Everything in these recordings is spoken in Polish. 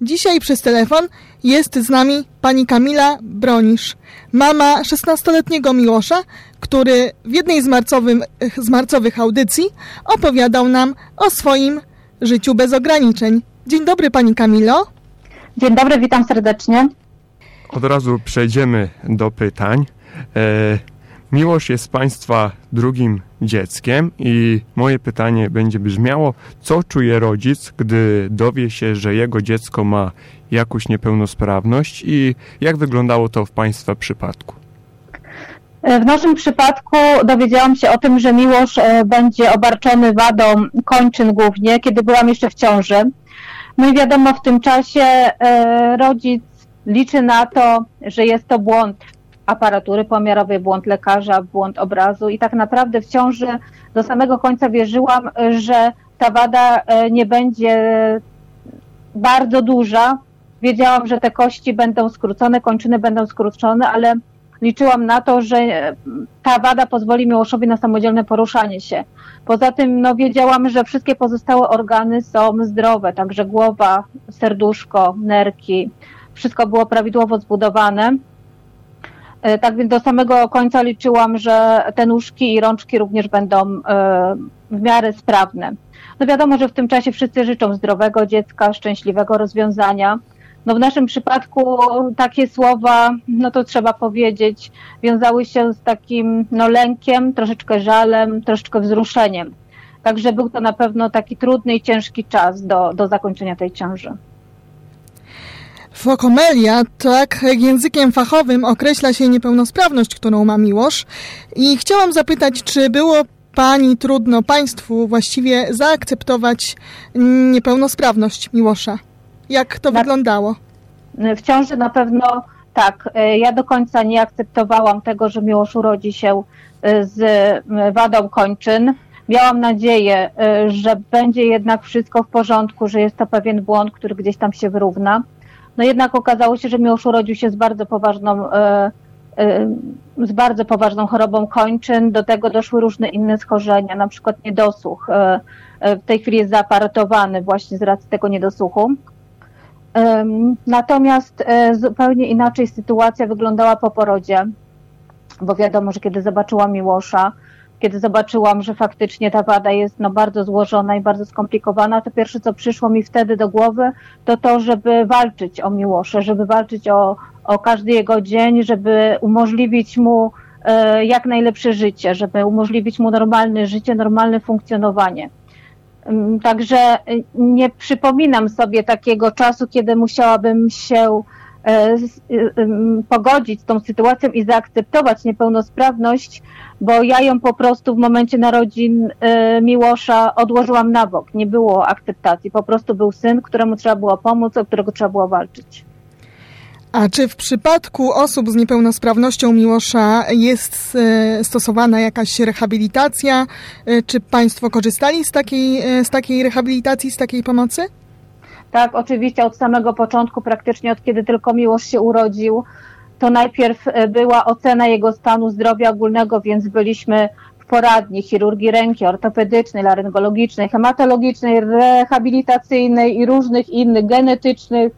Dzisiaj przez telefon jest z nami pani Kamila Bronisz, mama 16-letniego Miłosza, który w jednej z, marcowym, z marcowych audycji opowiadał nam o swoim życiu bez ograniczeń. Dzień dobry pani Kamilo. Dzień dobry, witam serdecznie. Od razu przejdziemy do pytań. E, Miłość jest Państwa drugim dzieckiem i moje pytanie będzie brzmiało, co czuje rodzic, gdy dowie się, że jego dziecko ma jakąś niepełnosprawność i jak wyglądało to w Państwa przypadku? W naszym przypadku dowiedziałam się o tym, że Miłosz e, będzie obarczony wadą kończyn głównie, kiedy byłam jeszcze w ciąży. No i wiadomo, w tym czasie e, rodzic liczy na to, że jest to błąd aparatury pomiarowej, błąd lekarza, błąd obrazu i tak naprawdę w ciąży do samego końca wierzyłam, że ta wada e, nie będzie bardzo duża. Wiedziałam, że te kości będą skrócone, kończyny będą skrócone, ale liczyłam na to, że ta wada pozwoli Miłoszowi na samodzielne poruszanie się. Poza tym no, wiedziałam, że wszystkie pozostałe organy są zdrowe, także głowa, serduszko, nerki, wszystko było prawidłowo zbudowane. E, tak więc do samego końca liczyłam, że te nóżki i rączki również będą e, w miarę sprawne. No wiadomo, że w tym czasie wszyscy życzą zdrowego dziecka, szczęśliwego rozwiązania. No w naszym przypadku takie słowa, no to trzeba powiedzieć, wiązały się z takim no, lękiem, troszeczkę żalem, troszeczkę wzruszeniem. Także był to na pewno taki trudny i ciężki czas do, do zakończenia tej ciąży. Fokomelia, tak językiem fachowym określa się niepełnosprawność, którą ma Miłosz. I chciałam zapytać, czy było Pani trudno Państwu właściwie zaakceptować niepełnosprawność Miłosza? Jak to na, wyglądało? W ciąży na pewno tak. Ja do końca nie akceptowałam tego, że Miłosz urodzi się e, z wadą kończyn. Miałam nadzieję, e, że będzie jednak wszystko w porządku, że jest to pewien błąd, który gdzieś tam się wyrówna. No jednak okazało się, że Miłosz urodził się z bardzo poważną, e, e, z bardzo poważną chorobą kończyn. Do tego doszły różne inne schorzenia, na przykład niedosłuch. E, w tej chwili jest zaaparatowany właśnie z racji tego niedosłuchu. Natomiast zupełnie inaczej sytuacja wyglądała po porodzie, bo wiadomo, że kiedy zobaczyłam Miłosza, kiedy zobaczyłam, że faktycznie ta wada jest no, bardzo złożona i bardzo skomplikowana, to pierwsze, co przyszło mi wtedy do głowy, to to, żeby walczyć o Miłosze, żeby walczyć o, o każdy jego dzień, żeby umożliwić mu e, jak najlepsze życie, żeby umożliwić mu normalne życie, normalne funkcjonowanie. Mm, także e, nie przypominam sobie takiego czasu, kiedy musiałabym się pogodzić z tą sytuacją i zaakceptować niepełnosprawność, bo ja ją po prostu w momencie narodzin y, Miłosza odłożyłam na bok. Nie było akceptacji. Po prostu był syn, któremu trzeba było pomóc, o którego trzeba było walczyć. A czy w przypadku osób z niepełnosprawnością Miłosza jest stosowana jakaś rehabilitacja? Czy Państwo korzystali z takiej, z takiej rehabilitacji, z takiej pomocy? Tak, oczywiście od samego początku, praktycznie od kiedy tylko Miłosz się urodził, to najpierw e, była ocena jego stanu zdrowia ogólnego, więc byliśmy w poradni chirurgii ręki, ortopedycznej, laryngologicznej, hematologicznej, rehabilitacyjnej i różnych innych, genetycznych,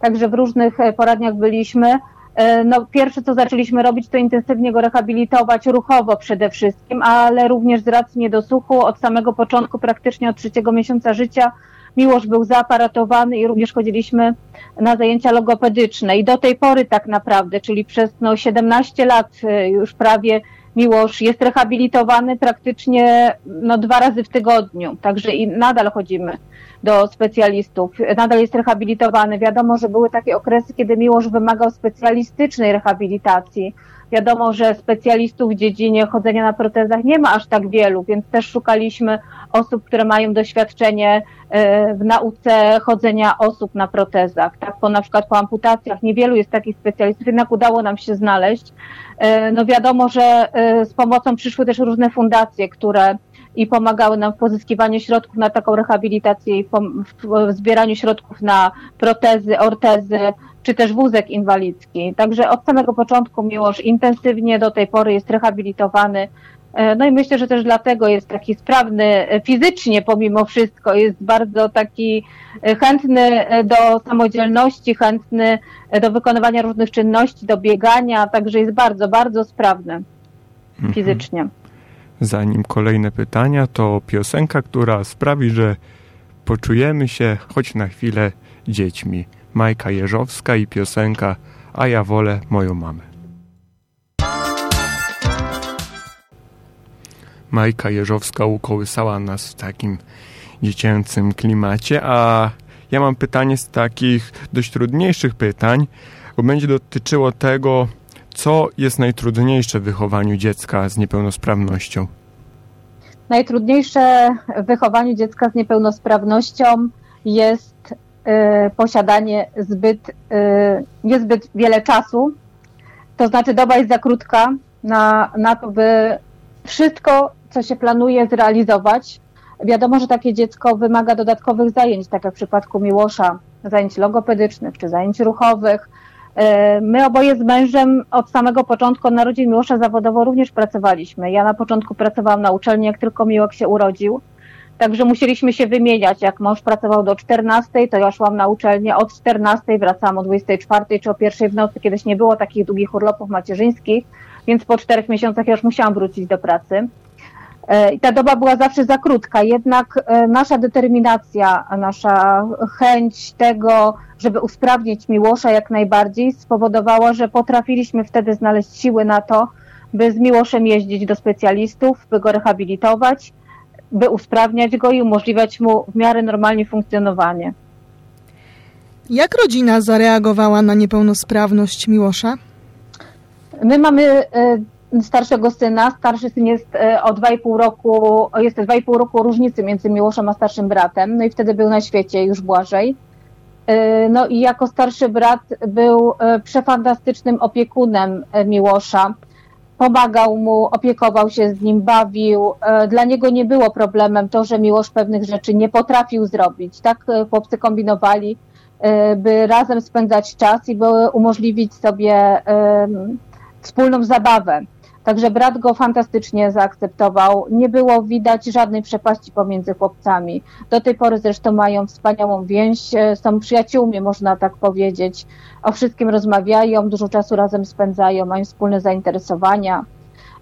także w różnych e, poradniach byliśmy. E, no, pierwsze, co zaczęliśmy robić, to intensywnie go rehabilitować ruchowo przede wszystkim, ale również z racji niedosłuchu od samego początku, praktycznie od trzeciego miesiąca życia, Miłosz był zaaparatowany i również chodziliśmy na zajęcia logopedyczne. I do tej pory tak naprawdę, czyli przez no, 17 lat y, już prawie Miłosz jest rehabilitowany praktycznie no, dwa razy w tygodniu. Także i nadal chodzimy do specjalistów, nadal jest rehabilitowany. Wiadomo, że były takie okresy, kiedy Miłosz wymagał specjalistycznej rehabilitacji. Wiadomo, że specjalistów w dziedzinie chodzenia na protezach nie ma aż tak wielu, więc też szukaliśmy osób, które mają doświadczenie e, w nauce chodzenia osób na protezach, tak, po na przykład po amputacjach. Niewielu jest takich specjalistów, jednak udało nam się znaleźć. E, no wiadomo, że e, z pomocą przyszły też różne fundacje, które i pomagały nam w pozyskiwaniu środków na taką rehabilitację i w zbieraniu środków na protezy, ortezy, czy też wózek inwalidzki. Także od samego początku Miłosz intensywnie do tej pory jest rehabilitowany E, no i myślę, że też dlatego jest taki sprawny e, fizycznie pomimo wszystko, jest bardzo taki e, chętny do samodzielności, chętny do wykonywania różnych czynności, do biegania, także jest bardzo, bardzo sprawny mhm. fizycznie. Mhm. Zanim kolejne pytania, to piosenka, która sprawi, że poczujemy się choć na chwilę dziećmi. Majka Jeżowska i piosenka A ja wolę moją mamę. Majka Jeżowska ukołysała nas w takim dziecięcym klimacie, a ja mam pytanie z takich dość trudniejszych pytań, bo będzie dotyczyło tego, co jest najtrudniejsze w wychowaniu dziecka z niepełnosprawnością. Najtrudniejsze w wychowaniu dziecka z niepełnosprawnością jest y, posiadanie zbyt, y, niezbyt wiele czasu. To znaczy doba jest za krótka na, na to, by wszystko co się planuje zrealizować. Wiadomo, że takie dziecko wymaga dodatkowych zajęć, tak jak w przypadku Miłosza, zajęć logopedycznych czy zajęć ruchowych. E, my oboje z mężem od samego początku, od narodzin Miłosza zawodowo również pracowaliśmy. Ja na początku pracowałam na uczelni, jak tylko Miłok się urodził. Także musieliśmy się wymieniać. Jak mąż pracował do 14, to ja szłam na uczelnię od 14, wracałam o 24 czy o 1 w nocy. Kiedyś nie było takich długich urlopów macierzyńskich, więc po czterech miesiącach ja już musiałam wrócić do pracy. E, I ta doba była zawsze za krótka, jednak e, nasza determinacja, nasza chęć tego, żeby usprawnić Miłosza jak najbardziej, spowodowała, że potrafiliśmy wtedy znaleźć siły na to, by z Miłoszem jeździć do specjalistów, by go rehabilitować, by usprawniać go i umożliwiać mu w miarę normalnie funkcjonowanie. Jak rodzina zareagowała na niepełnosprawność Miłosza? My mamy e, starszego syna. Starszy syn jest e, o 2,5 roku, jest 2,5 roku różnicy między Miłoszem a starszym bratem, no i wtedy był na świecie już Błażej. E, no i jako starszy brat był e, przefantastycznym opiekunem Miłosza. Pomagał mu, opiekował się z nim, bawił. Dla niego nie było problemem to, że Miłosz pewnych rzeczy nie potrafił zrobić. Tak chłopcy kombinowali, by razem spędzać czas i by umożliwić sobie wspólną zabawę. Także brat go fantastycznie zaakceptował. Nie było widać żadnej przepaści pomiędzy chłopcami. Do tej pory zresztą mają wspaniałą więź, e, są przyjaciółmi, można tak powiedzieć. O wszystkim rozmawiają, dużo czasu razem spędzają, mają wspólne zainteresowania.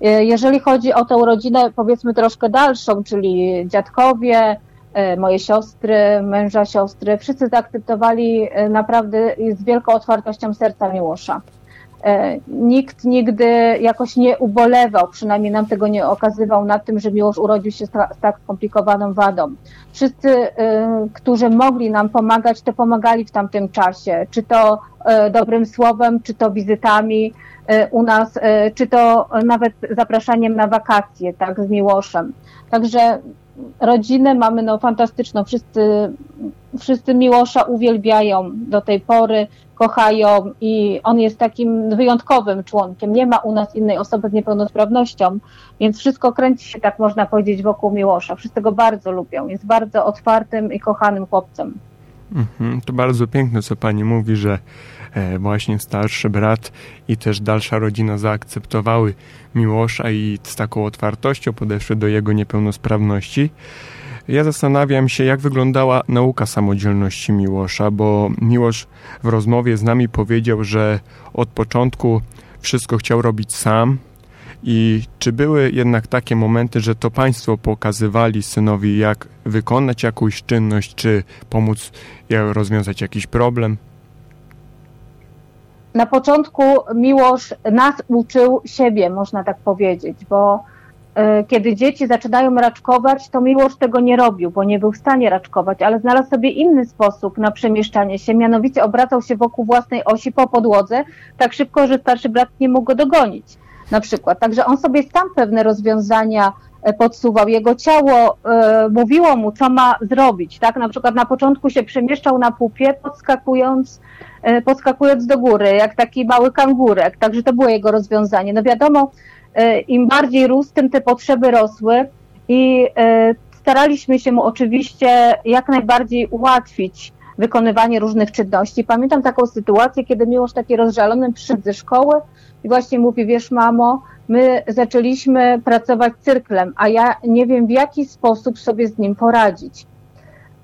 E, jeżeli chodzi o tę rodzinę, powiedzmy troszkę dalszą, czyli dziadkowie, e, moje siostry, męża siostry, wszyscy zaakceptowali naprawdę z wielką otwartością serca Miłosza. E, nikt nigdy jakoś nie ubolewał, przynajmniej nam tego nie okazywał, nad tym, że Miłosz urodził się z tak skomplikowaną wadą. Wszyscy, e, którzy mogli nam pomagać, to pomagali w tamtym czasie, czy to e, dobrym słowem, czy to wizytami u nas, czy to nawet zapraszaniem na wakacje, tak, z Miłoszem. Także rodzinę mamy no fantastyczną, wszyscy, wszyscy Miłosza uwielbiają do tej pory, kochają i on jest takim wyjątkowym członkiem. Nie ma u nas innej osoby z niepełnosprawnością, więc wszystko kręci się, tak można powiedzieć, wokół Miłosza. Wszyscy go bardzo lubią. Jest bardzo otwartym i kochanym chłopcem. Mhm, to bardzo piękne, co pani mówi, że właśnie starszy brat i też dalsza rodzina zaakceptowały Miłosza i z taką otwartością podeszły do jego niepełnosprawności. Ja zastanawiam się, jak wyglądała nauka samodzielności Miłosza, bo Miłosz w rozmowie z nami powiedział, że od początku wszystko chciał robić sam. I czy były jednak takie momenty, że to państwo pokazywali synowi, jak wykonać jakąś czynność, czy pomóc jak rozwiązać jakiś problem? Na początku Miłosz nas uczył siebie, można tak powiedzieć, bo E, kiedy dzieci zaczynają raczkować, to Miłosz tego nie robił, bo nie był w stanie raczkować, ale znalazł sobie inny sposób na przemieszczanie się, mianowicie obracał się wokół własnej osi po podłodze tak szybko, że starszy brat nie mógł go dogonić. Na przykład. Także on sobie sam pewne rozwiązania e, podsuwał. Jego ciało e, mówiło mu, co ma zrobić. Tak? Na przykład na początku się przemieszczał na pupie, podskakując, podskakując do góry, jak taki mały kangurek. Także to było jego rozwiązanie. No wiadomo, E, im bardziej rósł, tym te potrzeby rosły i e, staraliśmy się mu oczywiście jak najbardziej ułatwić wykonywanie różnych czynności. Pamiętam taką sytuację, kiedy Miłosz taki rozżalony przyszedł ze szkoły i właśnie mówi, wiesz mamo, my zaczęliśmy pracować cyrklem, a ja nie wiem w jaki sposób sobie z nim poradzić.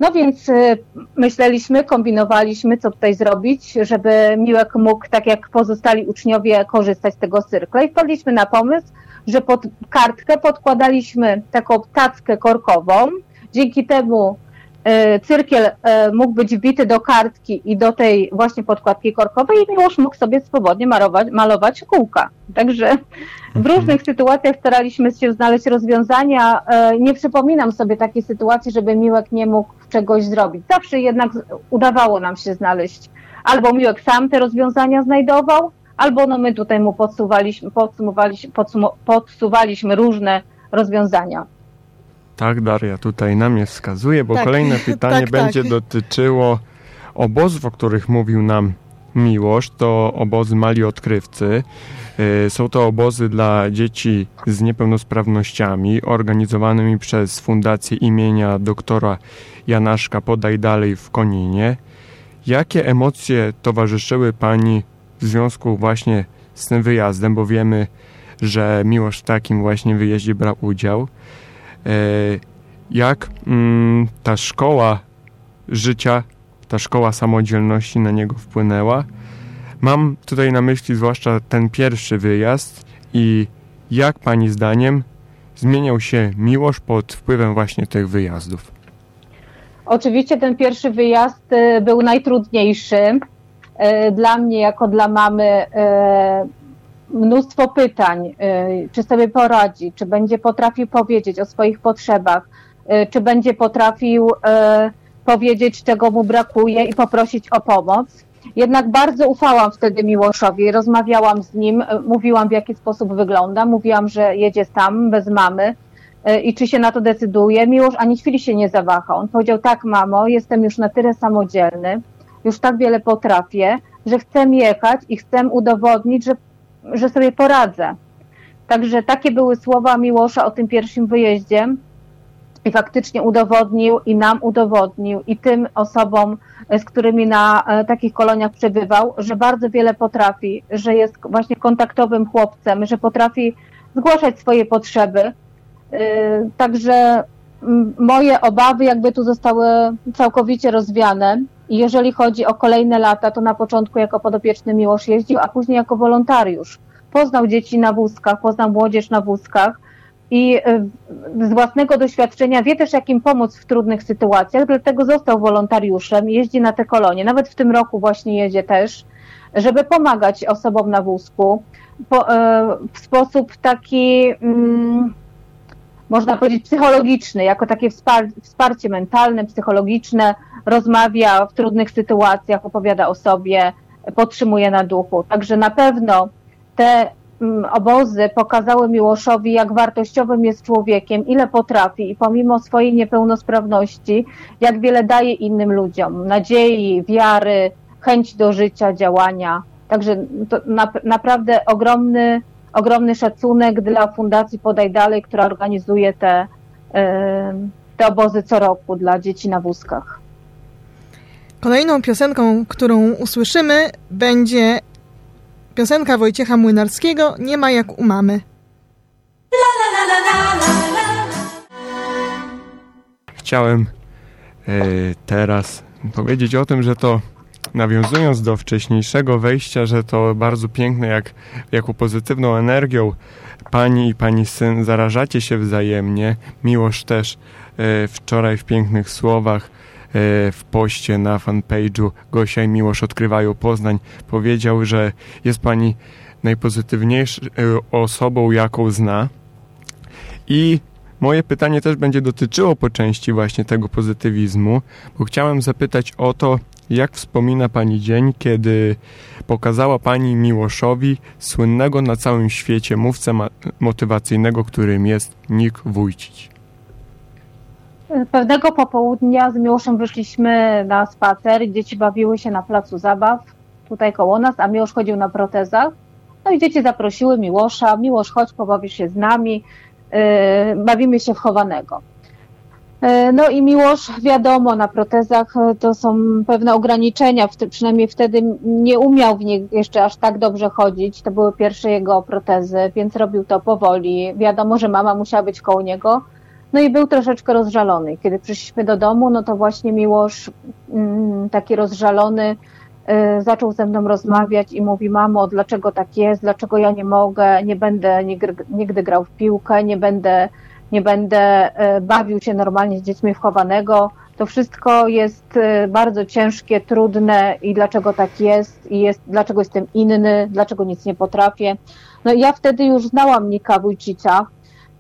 No więc y, myśleliśmy, kombinowaliśmy, co tutaj zrobić, żeby Miłek mógł, tak jak pozostali uczniowie, korzystać z tego cyrkla. I wpadliśmy na pomysł, że pod kartkę podkładaliśmy taką tackę korkową. Dzięki temu cyrkiel y, mógł być wbity do kartki i do tej właśnie podkładki korkowej i Miłosz mógł sobie swobodnie malować, malować kółka. Także w Mhm. różnych sytuacjach staraliśmy się znaleźć rozwiązania. E, Nie przypominam sobie takiej sytuacji, żeby Miłek nie mógł czegoś zrobić. Zawsze jednak udawało nam się znaleźć. Albo Miłek sam te rozwiązania znajdował, albo no my tutaj mu podsuwaliśmy, podsuwaliśmy różne rozwiązania. Tak, Daria tutaj na mnie wskazuje, bo Tak, kolejne pytanie tak, będzie tak. dotyczyło obozów, o których mówił nam Miłosz. To obozy mali odkrywcy. Y, Są to obozy dla dzieci z niepełnosprawnościami, organizowanymi przez Fundację imienia doktora Janaszka Podaj Dalej w Koninie. Jakie emocje towarzyszyły Pani w związku właśnie z tym wyjazdem, bo wiemy, że Miłosz w takim właśnie wyjeździe brał udział. E, jak mm, ta szkoła życia, ta szkoła samodzielności na niego wpłynęła. Mam tutaj na myśli zwłaszcza ten pierwszy wyjazd i jak Pani zdaniem zmieniał się Miłosz pod wpływem właśnie tych wyjazdów. Oczywiście ten pierwszy wyjazd e, był najtrudniejszy. E, Dla mnie, jako dla mamy, mnóstwo pytań, e, czy sobie poradzi, czy będzie potrafił powiedzieć o swoich potrzebach, e, czy będzie potrafił e, powiedzieć, czego mu brakuje i poprosić o pomoc. Jednak bardzo ufałam wtedy Miłoszowi, rozmawiałam z nim, mówiłam w jaki sposób wygląda, mówiłam, że jedzie sam, bez mamy i czy się na to decyduje. Miłosz ani chwili się nie zawahał. On powiedział, tak mamo, jestem już na tyle samodzielny, już tak wiele potrafię, że chcę jechać i chcę udowodnić, że, że sobie poradzę. Także takie były słowa Miłosza o tym pierwszym wyjeździe i faktycznie udowodnił i nam udowodnił i tym osobom, z którymi na e, takich koloniach przebywał, że bardzo wiele potrafi, że jest właśnie kontaktowym chłopcem, że potrafi zgłaszać swoje potrzeby. E, Także moje obawy jakby tu zostały całkowicie rozwiane. I jeżeli chodzi o kolejne lata, to na początku jako podopieczny Miłosz jeździł, a później jako wolontariusz. Poznał dzieci na wózkach, poznał młodzież na wózkach i y, z własnego doświadczenia wie też, jak im pomóc w trudnych sytuacjach, dlatego został wolontariuszem, jeździ na te kolonie. Nawet w tym roku właśnie jedzie też, żeby pomagać osobom na wózku po, e, w sposób taki, mm, można powiedzieć, psychologiczny, jako takie wspar- wsparcie mentalne, psychologiczne, rozmawia w trudnych sytuacjach, opowiada o sobie, podtrzymuje na duchu. Także na pewno te mm, obozy pokazały Miłoszowi, jak wartościowym jest człowiekiem, ile potrafi i pomimo swojej niepełnosprawności, jak wiele daje innym ludziom. Nadziei, wiary, chęć do życia, działania. Także to na, naprawdę ogromny, ogromny szacunek dla Fundacji Podaj Dalej, która organizuje te, te obozy co roku dla dzieci na wózkach. Kolejną piosenką, którą usłyszymy, będzie piosenka Wojciecha Młynarskiego Nie ma jak u mamy. Chciałem e, teraz powiedzieć o tym, że to nawiązując do wcześniejszego wejścia, że to bardzo piękne, jak jaką pozytywną energią pani i pani syn zarażacie się wzajemnie. Miłość też e, wczoraj w pięknych słowach e, w poście na fanpage'u Gosia i Miłosz odkrywają Poznań powiedział, że jest pani najpozytywniejszą e, osobą, jaką zna. I moje pytanie też będzie dotyczyło po części właśnie tego pozytywizmu, bo chciałem zapytać o to, jak wspomina Pani dzień, kiedy pokazała Pani Miłoszowi słynnego na całym świecie mówcę motywacyjnego, którym jest Nick Wójcić. Pewnego popołudnia z Miłoszem wyszliśmy na spacer dzieci bawiły się na placu zabaw tutaj koło nas, a Miłosz chodził na protezach. No i dzieci zaprosiły Miłosza, Miłosz chodź, pobawisz się z nami, yy, bawimy się w chowanego. E, no i Miłosz, wiadomo, na protezach e, to są pewne ograniczenia, przynajmniej wtedy nie umiał w nich jeszcze aż tak dobrze chodzić. To były pierwsze jego protezy, więc robił to powoli. Wiadomo, że mama musiała być koło niego. No i był troszeczkę rozżalony. Kiedy przyszliśmy do domu, no to właśnie Miłosz, mm, taki rozżalony, e, zaczął ze mną rozmawiać i mówi: Mamo, dlaczego tak jest? Dlaczego ja nie mogę? Nie będę nigdy grał w piłkę, nie będę nie będę e, bawił się normalnie z dziećmi wchowanego. To wszystko jest e, bardzo ciężkie, trudne i dlaczego tak jest i jest, dlaczego jestem inny, dlaczego nic nie potrafię. No ja wtedy już znałam Nika Wójcicia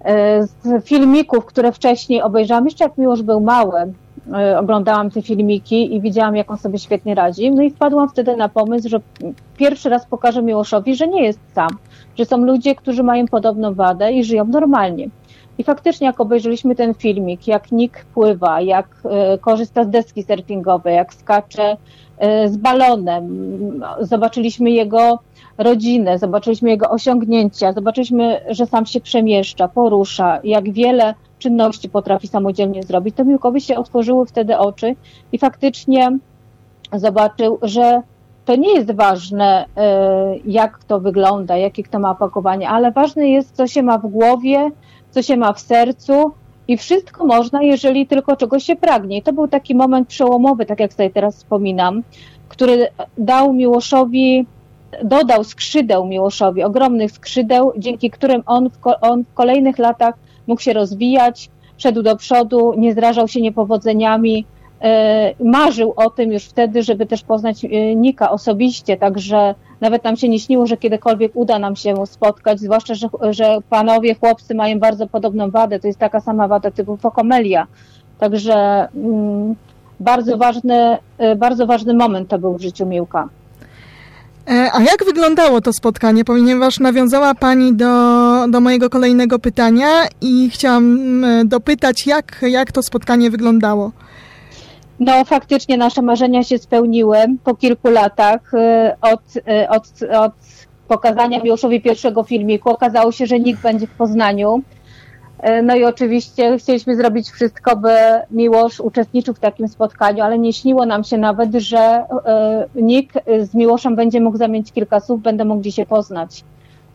e, z filmików, które wcześniej obejrzałam, jeszcze jak Miłosz był mały, oglądałam te filmiki i widziałam, jak on sobie świetnie radzi. No i wpadłam wtedy na pomysł, że pierwszy raz pokażę Miłoszowi, że nie jest sam, że są ludzie, którzy mają podobną wadę i żyją normalnie. I faktycznie, jak obejrzeliśmy ten filmik, jak Nick pływa, jak e, korzysta z deski surfingowej, jak skacze e, z balonem, zobaczyliśmy jego rodzinę, zobaczyliśmy jego osiągnięcia, zobaczyliśmy, że sam się przemieszcza, porusza, jak wiele czynności potrafi samodzielnie zrobić, to Miłkowi się otworzyły wtedy oczy i faktycznie zobaczył, że to nie jest ważne, e, jak to wygląda, jakie kto ma opakowanie, ale ważne jest, co się ma w głowie, co się ma w sercu i wszystko można, jeżeli tylko czegoś się pragnie. I to był taki moment przełomowy, tak jak sobie teraz wspominam, który dał Miłoszowi, dodał skrzydeł Miłoszowi, ogromnych skrzydeł, dzięki którym on w, on w kolejnych latach mógł się rozwijać, szedł do przodu, nie zrażał się niepowodzeniami, marzył o tym już wtedy, żeby też poznać e, Nika osobiście, także nawet nam się nie śniło, że kiedykolwiek uda nam się spotkać, zwłaszcza, że, że panowie, chłopcy mają bardzo podobną wadę, to jest taka sama wada typu fokomelia. Także mm, bardzo ważny, e, bardzo ważny moment to był w życiu Miłka. A jak wyglądało to spotkanie? Ponieważ nawiązała Pani do, do mojego kolejnego pytania i chciałam dopytać, jak, jak to spotkanie wyglądało. No, faktycznie nasze marzenia się spełniły po kilku latach y, od, y, od, od pokazania Miłoszowi pierwszego filmiku. Okazało się, że nikt będzie w Poznaniu. Y, no i oczywiście chcieliśmy zrobić wszystko, by Miłosz uczestniczył w takim spotkaniu, ale nie śniło nam się nawet, że nikt z Miłoszem będzie mógł zamienić kilka słów, będą mogli się poznać.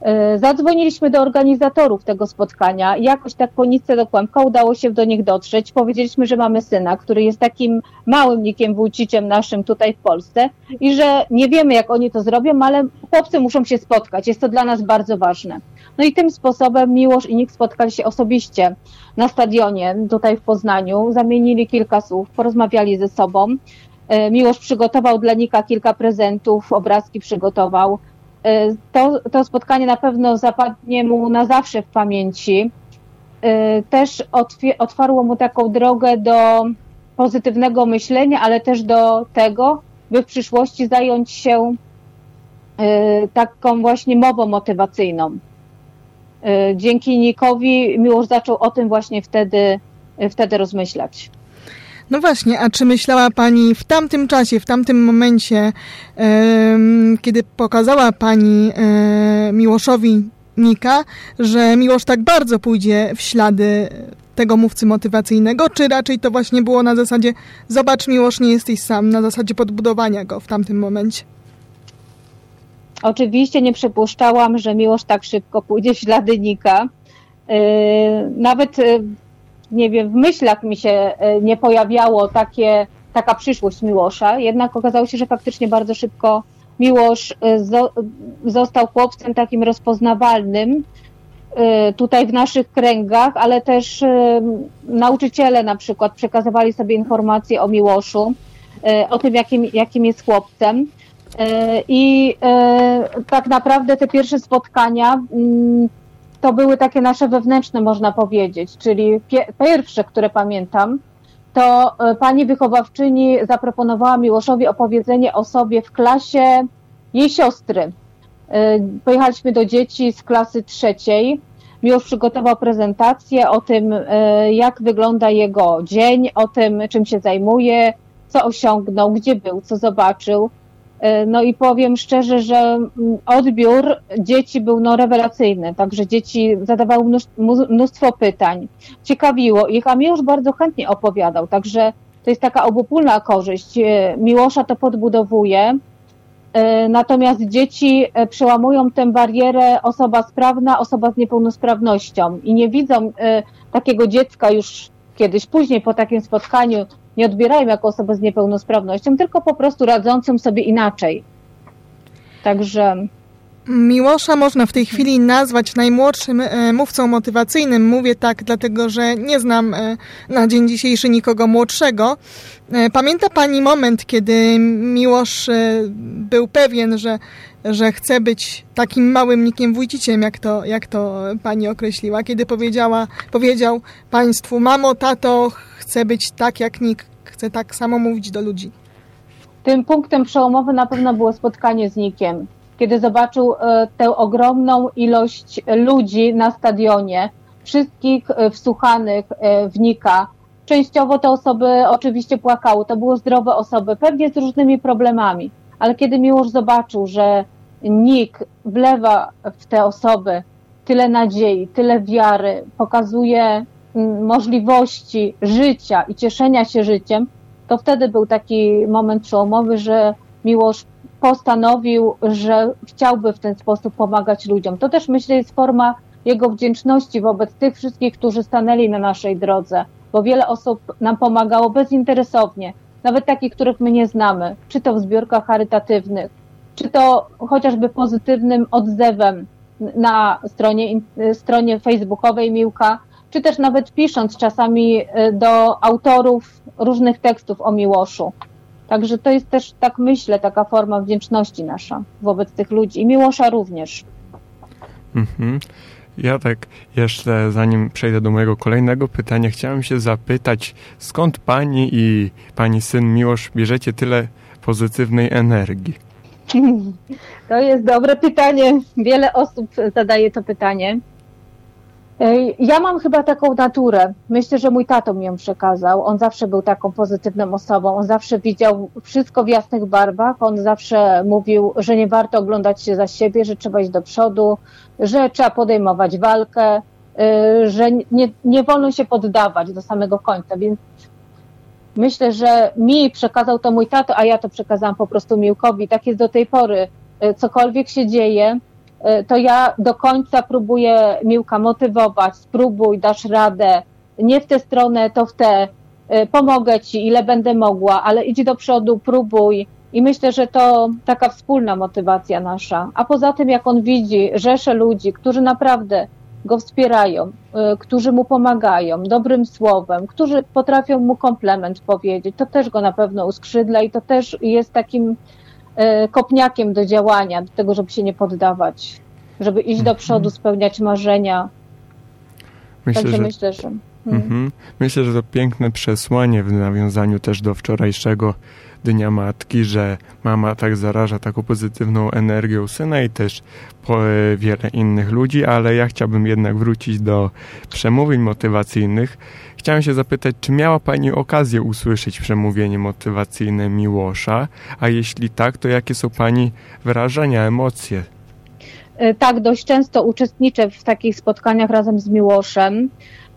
E, zadzwoniliśmy do organizatorów tego spotkania. Jakoś tak po nitce do kłębka udało się do nich dotrzeć. Powiedzieliśmy, że mamy syna, który jest takim małym nikiem wójciciem naszym tutaj w Polsce i że nie wiemy, jak oni to zrobią, ale chłopcy muszą się spotkać. Jest to dla nas bardzo ważne. No i tym sposobem Miłosz i Nik spotkali się osobiście na stadionie tutaj w Poznaniu. Zamienili kilka słów, porozmawiali ze sobą. E, Miłosz przygotował dla Nika kilka prezentów, obrazki przygotował to, to spotkanie na pewno zapadnie mu na zawsze w pamięci. Y, też otwarło mu taką drogę do pozytywnego myślenia, ale też do tego, by w przyszłości zająć się y, taką właśnie mową motywacyjną. Dzięki Nikowi Miłosz zaczął o tym właśnie wtedy, wtedy rozmyślać. No właśnie, a czy myślała Pani w tamtym czasie, w tamtym momencie, kiedy pokazała Pani e, Miłoszowi Nika, że Miłosz tak bardzo pójdzie w ślady tego mówcy motywacyjnego, czy raczej to właśnie było na zasadzie zobacz Miłosz, nie jesteś sam, na zasadzie podbudowania go w tamtym momencie? Oczywiście nie przypuszczałam, że Miłosz tak szybko pójdzie w ślady Nika. E, nawet e, nie wiem, w myślach mi się e, nie pojawiało takie, taka przyszłość Miłosza, jednak okazało się, że faktycznie bardzo szybko Miłosz e, został chłopcem takim rozpoznawalnym e, tutaj w naszych kręgach, ale też nauczyciele na przykład przekazywali sobie informacje o Miłoszu, o tym, jakim, jakim jest chłopcem. I tak naprawdę te pierwsze spotkania mm, to były takie nasze wewnętrzne, można powiedzieć, czyli pierwsze, które pamiętam, to e, pani wychowawczyni zaproponowała Miłoszowi opowiedzenie o sobie w klasie jej siostry. E, pojechaliśmy do dzieci z klasy trzeciej. Miłosz przygotował prezentację o tym, e, jak wygląda jego dzień, o tym, czym się zajmuje, co osiągnął, gdzie był, co zobaczył. No i powiem szczerze, że mm, odbiór dzieci był no, rewelacyjny, także dzieci zadawały mnóstwo pytań, ciekawiło ich, a mi już bardzo chętnie opowiadał, także to jest taka obopólna korzyść. Miłosza to podbudowuje, natomiast dzieci przełamują tę barierę osoba sprawna, osoba z niepełnosprawnością. I nie widzą takiego dziecka już kiedyś później po takim spotkaniu nie odbierają jako osobę z niepełnosprawnością, tylko po prostu radzącym sobie inaczej. Także. Miłosza można w tej chwili nazwać najmłodszym e, mówcą motywacyjnym. Mówię tak, dlatego że nie znam e, na dzień dzisiejszy nikogo młodszego. E, pamięta Pani moment, kiedy Miłosz był pewien, że, że chce być takim małym Nikiem Wójciciem, jak to, jak to Pani określiła, kiedy powiedziała, powiedział Państwu, mamo, tato, chcę być tak jak Nik, chcę tak samo mówić do ludzi. Tym punktem przełomowym na pewno było spotkanie z Nikiem, kiedy zobaczył e, tę ogromną ilość ludzi na stadionie, wszystkich e, wsłuchanych e, w Nika. Częściowo te osoby oczywiście płakały, to były zdrowe osoby, pewnie z różnymi problemami, ale kiedy Miłosz zobaczył, że Nik wlewa w te osoby tyle nadziei, tyle wiary, pokazuje możliwości życia i cieszenia się życiem, to wtedy był taki moment przełomowy, że Miłosz postanowił, że chciałby w ten sposób pomagać ludziom. To też myślę jest forma jego wdzięczności wobec tych wszystkich, którzy stanęli na naszej drodze, bo wiele osób nam pomagało bezinteresownie, nawet takich, których my nie znamy, czy to w zbiorkach charytatywnych, czy to chociażby pozytywnym odzewem na stronie, stronie facebookowej Miłka, czy też nawet pisząc czasami y, do autorów różnych tekstów o Miłoszu. Także to jest też, tak myślę, taka forma wdzięczności nasza wobec tych ludzi i Miłosza również. Mhm. Ja tak jeszcze, zanim przejdę do mojego kolejnego pytania, chciałem się zapytać, skąd pani i pani syn Miłosz bierzecie tyle pozytywnej energii? To jest dobre pytanie. Wiele osób zadaje to pytanie. Ja mam chyba taką naturę. Myślę, że mój tato mi ją przekazał. On zawsze był taką pozytywną osobą. On zawsze widział wszystko w jasnych barwach. On zawsze mówił, że nie warto oglądać się za siebie, że trzeba iść do przodu, że trzeba podejmować walkę, y, że nie, nie wolno się poddawać do samego końca. Więc myślę, że mi przekazał to mój tato, a ja to przekazałam po prostu Miłkowi. Tak jest do tej pory. Y, cokolwiek się dzieje, to ja do końca próbuję Miłka motywować, spróbuj, dasz radę, nie w tę stronę, to w tę, e, pomogę ci, ile będę mogła, ale idź do przodu, próbuj. I myślę, że to taka wspólna motywacja nasza. A poza tym, jak on widzi rzesze ludzi, którzy naprawdę go wspierają, e, którzy mu pomagają dobrym słowem, którzy potrafią mu komplement powiedzieć, to też go na pewno uskrzydla i to też jest takim E, kopniakiem do działania, do tego, żeby się nie poddawać, żeby iść do mhm. przodu, spełniać marzenia. Myślę, Także że... myślę, że... Hmm. Mhm. Myślę, że to piękne przesłanie w nawiązaniu też do wczorajszego Dnia Matki, że mama tak zaraża taką pozytywną energią syna i też e, wiele innych ludzi, ale ja chciałbym jednak wrócić do przemówień motywacyjnych. Chciałem się zapytać, czy miała Pani okazję usłyszeć przemówienie motywacyjne Miłosza, a jeśli tak, to jakie są Pani wrażenia, emocje? E, tak, dość często uczestniczę w takich spotkaniach razem z Miłoszem.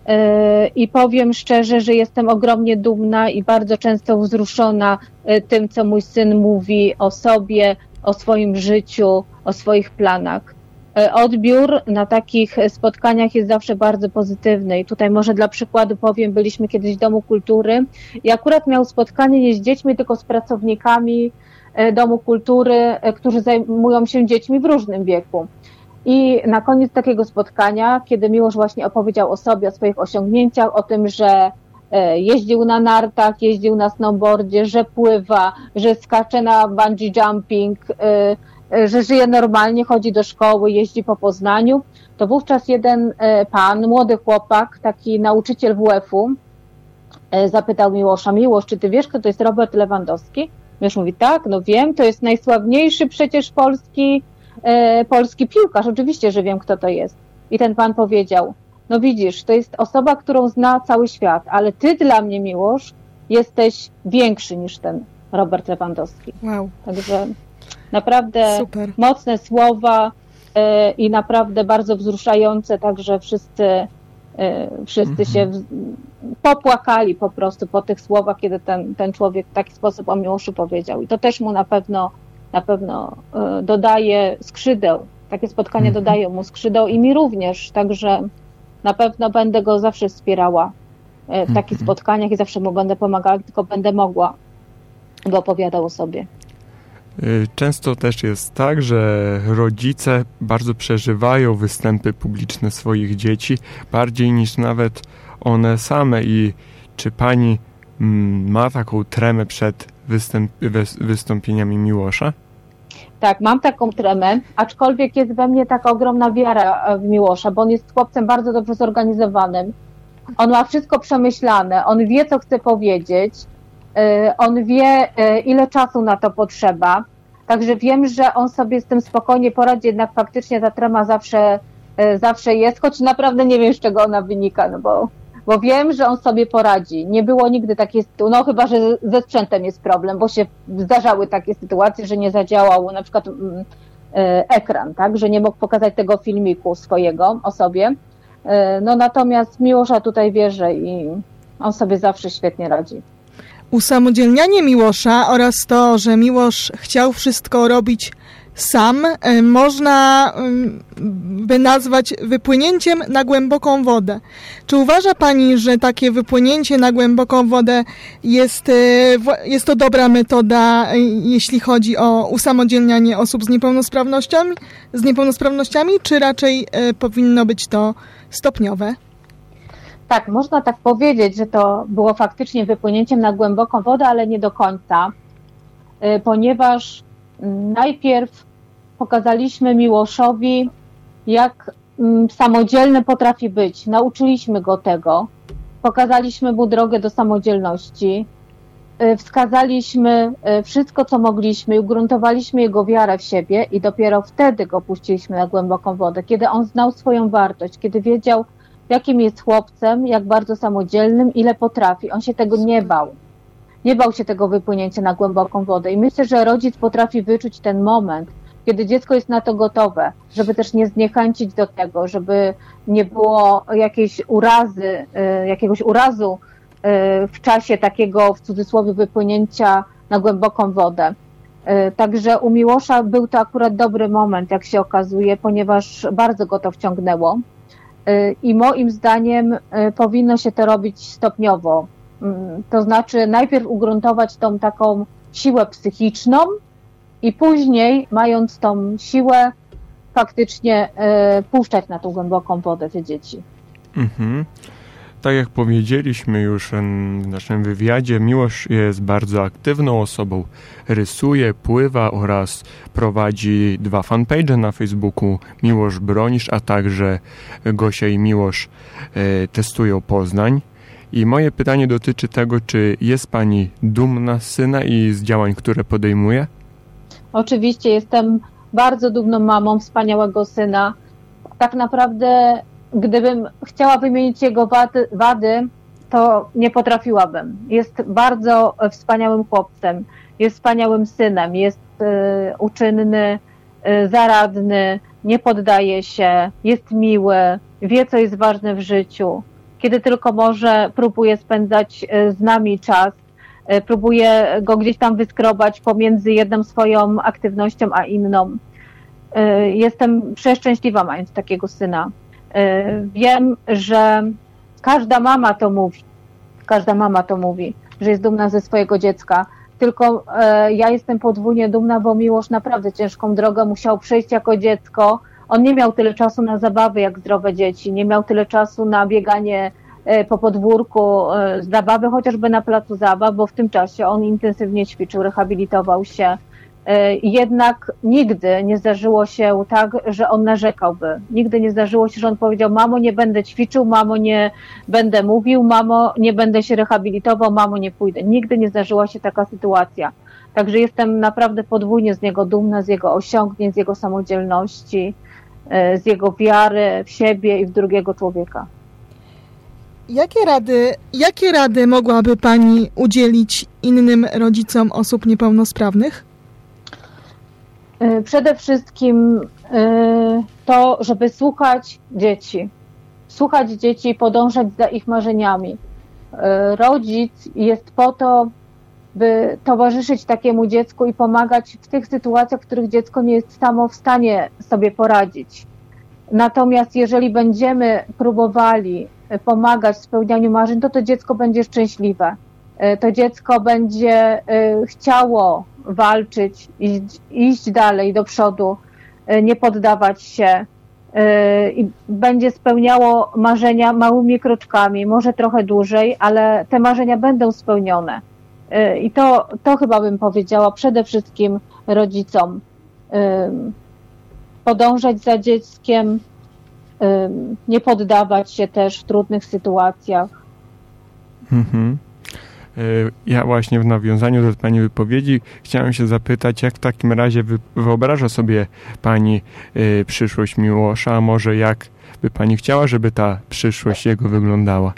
E, I powiem szczerze, że jestem ogromnie dumna i bardzo często wzruszona e, tym, co mój syn mówi o sobie, o swoim życiu, o swoich planach. E, odbiór na takich spotkaniach jest zawsze bardzo pozytywny. I tutaj może dla przykładu powiem, byliśmy kiedyś w Domu Kultury i akurat miał spotkanie nie z dziećmi, tylko z pracownikami Domu Kultury, którzy zajmują się dziećmi w różnym wieku. I na koniec takiego spotkania, kiedy Miłosz właśnie opowiedział o sobie, o swoich osiągnięciach, o tym, że e, jeździł na nartach, jeździł na snowboardzie, że pływa, że skacze na bungee jumping, e, e, że żyje normalnie, chodzi do szkoły, jeździ po Poznaniu, to wówczas jeden pan, młody chłopak, taki nauczyciel WF-u, zapytał Miłosza, Miłosz, czy ty wiesz, kto to jest Robert Lewandowski? Miłosz mówi, tak, no wiem, to jest najsławniejszy przecież polski e, polski piłkarz. Oczywiście, że wiem, kto to jest. I ten pan powiedział, no widzisz, to jest osoba, którą zna cały świat, ale ty dla mnie, Miłosz, jesteś większy niż ten Robert Lewandowski. Wow. Także Naprawdę Super. mocne słowa e, i naprawdę bardzo wzruszające, także wszyscy, e, wszyscy Mhm. się w, popłakali po prostu po tych słowach, kiedy ten, ten człowiek w taki sposób o Miłoszu powiedział. I to też mu na pewno, na pewno e, dodaje skrzydeł. Takie spotkania Mhm. dodają mu skrzydeł i mi również, także na pewno będę go zawsze wspierała w takich Mhm. spotkaniach i zawsze mu będę pomagała, tylko będę mogła, bo opowiadał o sobie. Y, Często też jest tak, że rodzice bardzo przeżywają występy publiczne swoich dzieci, bardziej niż nawet one same. I czy pani mm, ma taką tremę przed występ, wys- wystąpieniami Miłosza? Tak, mam taką tremę, aczkolwiek jest we mnie taka ogromna wiara e, w Miłosza, bo on jest chłopcem bardzo dobrze zorganizowanym. On ma wszystko przemyślane, on wie, co chce powiedzieć, on wie, e, ile czasu na to potrzeba. Także wiem, że on sobie z tym spokojnie poradzi, jednak faktycznie ta trema zawsze, e, zawsze jest, choć naprawdę nie wiem, z czego ona wynika, no bo, bo wiem, że on sobie poradzi. Nie było nigdy takiej sytuacji, no chyba, że ze sprzętem jest problem, bo się zdarzały takie sytuacje, że nie zadziałał na przykład mm, ekran, tak, że nie mógł pokazać tego filmiku swojego o sobie. No natomiast Miłosza tutaj wierzę i on sobie zawsze świetnie radzi. Usamodzielnianie Miłosza oraz to, że Miłosz chciał wszystko robić sam, e, można mm, by nazwać wypłynięciem na głęboką wodę. Czy uważa Pani, że takie wypłynięcie na głęboką wodę jest, e, jest to dobra metoda, e, jeśli chodzi o usamodzielnianie osób z niepełnosprawnościami, z niepełnosprawnościami czy raczej powinno być to stopniowe? Tak, można tak powiedzieć, że to było faktycznie wypłynięciem na głęboką wodę, ale nie do końca, y, ponieważ mm, najpierw pokazaliśmy Miłoszowi, jak mm, samodzielny potrafi być. Nauczyliśmy go tego, pokazaliśmy mu drogę do samodzielności, y, wskazaliśmy y, wszystko, co mogliśmy, i ugruntowaliśmy jego wiarę w siebie i dopiero wtedy go puściliśmy na głęboką wodę, kiedy on znał swoją wartość, kiedy wiedział, jakim jest chłopcem, jak bardzo samodzielnym, ile potrafi. On się tego nie bał. Nie bał się tego wypłynięcia na głęboką wodę. I myślę, że rodzic potrafi wyczuć ten moment, kiedy dziecko jest na to gotowe, żeby też nie zniechęcić do tego, żeby nie było jakiejś urazy, y, jakiegoś urazu y, w czasie takiego, w cudzysłowie, wypłynięcia na głęboką wodę. Y, Także u Miłosza był to akurat dobry moment, jak się okazuje, ponieważ bardzo go to wciągnęło. Y, I moim zdaniem y, powinno się to robić stopniowo. Mm, To znaczy najpierw ugruntować tą taką siłę psychiczną i później, mając tą siłę, faktycznie y, puszczać na tą głęboką wodę te dzieci. Mhm. Tak jak powiedzieliśmy już w naszym wywiadzie, Miłosz jest bardzo aktywną osobą. Rysuje, pływa oraz prowadzi dwa fanpage na Facebooku Miłosz Bronisz, a także Gosia i Miłosz e, testują Poznań. I moje pytanie dotyczy tego, czy jest Pani dumna z syna i z działań, które podejmuje? Oczywiście jestem bardzo dumną mamą wspaniałego syna. Tak naprawdę, gdybym chciała wymienić jego wady, wady to nie potrafiłabym. Jest bardzo wspaniałym chłopcem, jest wspaniałym synem, jest y, uczynny, y, zaradny, nie poddaje się, jest miły, wie, co jest ważne w życiu. Kiedy tylko może, próbuje spędzać z nami czas e, próbuję go gdzieś tam wyskrobać pomiędzy jedną swoją aktywnością a inną. E, Jestem przeszczęśliwa mając takiego syna. E, Wiem, że każda mama to mówi. Każda mama to mówi, że jest dumna ze swojego dziecka. Tylko e, ja jestem podwójnie dumna, bo Miłosz naprawdę ciężką drogę musiał przejść jako dziecko. On nie miał tyle czasu na zabawy jak zdrowe dzieci, nie miał tyle czasu na bieganie e, po podwórku, zabawy chociażby na placu zabaw, bo w tym czasie on intensywnie ćwiczył, rehabilitował się. E, Jednak nigdy nie zdarzyło się tak, że on narzekałby. Nigdy nie zdarzyło się, że on powiedział: Mamo, nie będę ćwiczył, mamo, nie będę mówił, mamo, nie będę się rehabilitował, mamo, nie pójdę. Nigdy nie zdarzyła się taka sytuacja. Także jestem naprawdę podwójnie z niego dumna, z jego osiągnięć, z jego samodzielności, e, z jego wiary w siebie i w drugiego człowieka. Jakie rady, jakie rady mogłaby Pani udzielić innym rodzicom osób niepełnosprawnych? Y, Przede wszystkim y, to, żeby słuchać dzieci. Słuchać dzieci i podążać za ich marzeniami. Y, Rodzic jest po to, by towarzyszyć takiemu dziecku i pomagać w tych sytuacjach, w których dziecko nie jest samo w stanie sobie poradzić. Natomiast jeżeli będziemy próbowali pomagać w spełnianiu marzeń, to to dziecko będzie szczęśliwe. To dziecko będzie chciało walczyć, iść, iść dalej do przodu, y, nie poddawać się y, i będzie spełniało marzenia małymi kroczkami, może trochę dłużej, ale te marzenia będą spełnione. Y, I to, to chyba bym powiedziała przede wszystkim rodzicom. Podążać za dzieckiem, nie poddawać się też w trudnych sytuacjach. Mhm. E, Ja właśnie w nawiązaniu do Pani wypowiedzi chciałem się zapytać, jak w takim razie wy- wyobraża sobie Pani e, przyszłość Miłosza, a może jak by Pani chciała, żeby ta przyszłość jego wyglądała?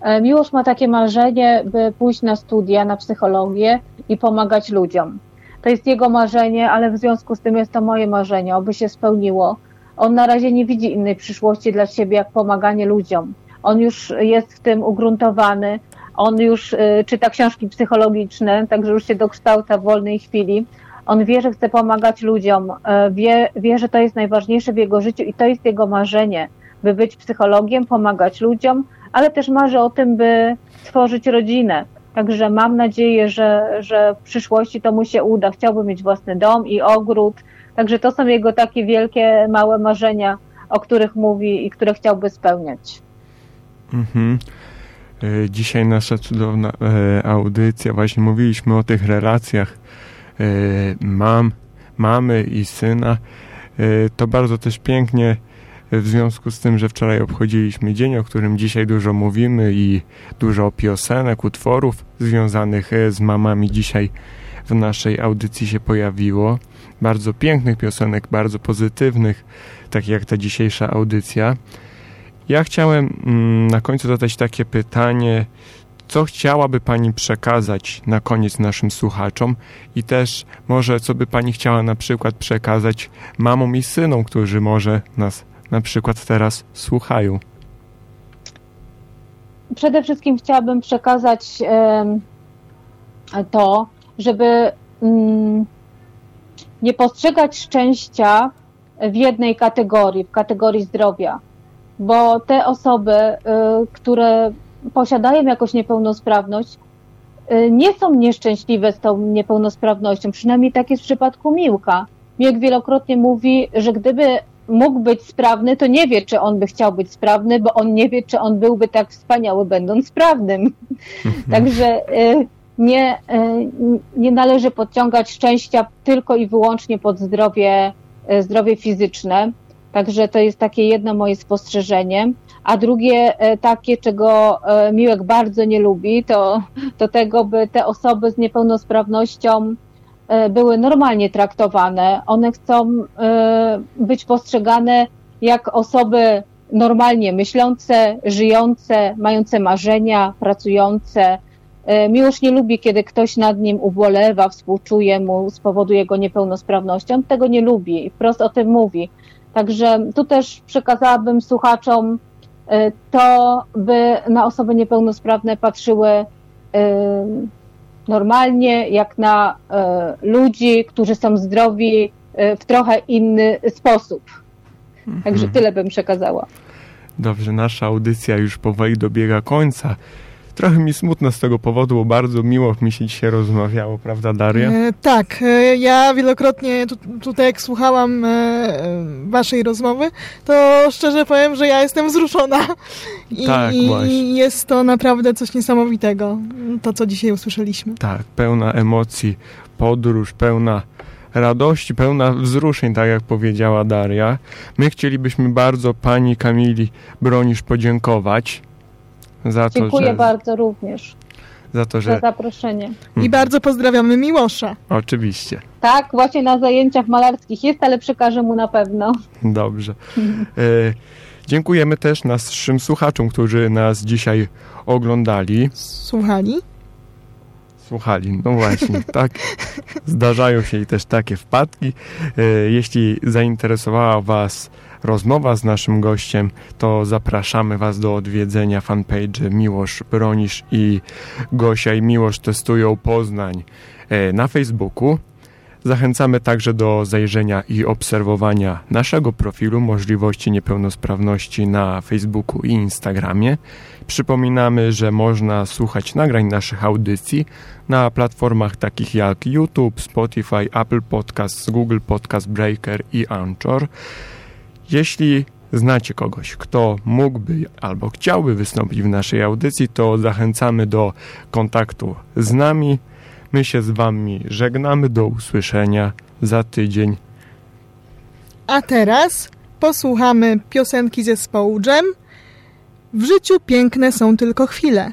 E, Miłosz ma takie marzenie, by pójść na studia, na psychologię i pomagać ludziom. To jest jego marzenie, ale w związku z tym jest to moje marzenie, oby się spełniło. On na razie nie widzi innej przyszłości dla siebie jak pomaganie ludziom. On już jest w tym ugruntowany, on już y, czyta książki psychologiczne, także już się dokształca w wolnej chwili. On wie, że chce pomagać ludziom, y, wie, wie, że to jest najważniejsze w jego życiu i to jest jego marzenie, by być psychologiem, pomagać ludziom, ale też marzy o tym, by tworzyć rodzinę. Także mam nadzieję, że, że w przyszłości to mu się uda. Chciałby mieć własny dom i ogród. Także to są jego takie wielkie, małe marzenia, o których mówi i które chciałby spełniać. Mhm. E, Dzisiaj nasza cudowna e, audycja, właśnie mówiliśmy o tych relacjach e, mam, mamy i syna. To bardzo też pięknie w związku z tym, że wczoraj obchodziliśmy dzień, o którym dzisiaj dużo mówimy i dużo piosenek, utworów związanych z mamami dzisiaj w naszej audycji się pojawiło. Bardzo pięknych piosenek, bardzo pozytywnych, tak jak ta dzisiejsza audycja. Ja chciałem mm, na końcu zadać takie pytanie, co chciałaby Pani przekazać na koniec naszym słuchaczom i też może co by Pani chciała na przykład przekazać mamom i synom, którzy może nas na przykład teraz słuchają. Przede wszystkim chciałabym przekazać to, żeby mm, nie postrzegać szczęścia w jednej kategorii, w kategorii zdrowia, bo te osoby, y, które posiadają jakąś niepełnosprawność, y, nie są nieszczęśliwe z tą niepełnosprawnością. Przynajmniej tak jest w przypadku Miłka. Miłek wielokrotnie mówi, że gdyby mógł być sprawny, to nie wie, czy on by chciał być sprawny, bo on nie wie, czy on byłby tak wspaniały, będąc sprawnym. Także y, nie, nie należy podciągać szczęścia tylko i wyłącznie pod zdrowie, zdrowie fizyczne. Także to jest takie jedno moje spostrzeżenie. A drugie y, takie, czego y, Miłek bardzo nie lubi, to, to tego, by te osoby z niepełnosprawnością y, były normalnie traktowane. One chcą być postrzegane jak osoby normalnie myślące, żyjące, mające marzenia, pracujące. E, Miłosz nie lubi, kiedy ktoś nad nim ubolewa, współczuje mu z powodu jego niepełnosprawności. On tego nie lubi i wprost o tym mówi. Także tu też przekazałabym słuchaczom e, to, by na osoby niepełnosprawne patrzyły e, normalnie, jak na e, ludzi, którzy są zdrowi w trochę inny sposób. Także tyle bym przekazała. Dobrze, nasza audycja już powoli dobiega końca. Trochę mi smutno z tego powodu, bo bardzo miło mi się dzisiaj rozmawiało, prawda Daria? E, tak, e, ja wielokrotnie tu, tutaj jak słuchałam e, e, waszej rozmowy, to szczerze powiem, że ja jestem wzruszona. I, Tak, i- właśnie. I jest to naprawdę coś niesamowitego, to co dzisiaj usłyszeliśmy. Tak, pełna emocji, podróż, pełna radości, pełna wzruszeń, tak jak powiedziała Daria. My chcielibyśmy bardzo pani Kamili Bronisz podziękować za to, Dziękuję że, bardzo również za to, za że zaproszenie. Mhm. I bardzo pozdrawiamy Miłosza. oczywiście. Tak, właśnie na zajęciach malarskich jest, ale przekażę mu na pewno. Dobrze. E, dziękujemy też naszym słuchaczom, którzy nas dzisiaj oglądali. Słuchali? Słuchali, no właśnie, tak. Zdarzają się i też takie wpadki. E, jeśli zainteresowała Was rozmowa z naszym gościem, to zapraszamy Was do odwiedzenia fanpage Miłosz Bronisz i Gosia i Miłosz testują Poznań e, na Facebooku. Zachęcamy także do zajrzenia i obserwowania naszego profilu możliwości niepełnosprawności na Facebooku i Instagramie. Przypominamy, że można słuchać nagrań naszych audycji na platformach takich jak YouTube, Spotify, Apple Podcasts, Google Podcast Breaker i Anchor. Jeśli znacie kogoś, kto mógłby albo chciałby wystąpić w naszej audycji, to zachęcamy do kontaktu z nami. My się z Wami żegnamy. Do usłyszenia za tydzień. A teraz posłuchamy piosenki zespołu Dżem. W życiu piękne są tylko chwile.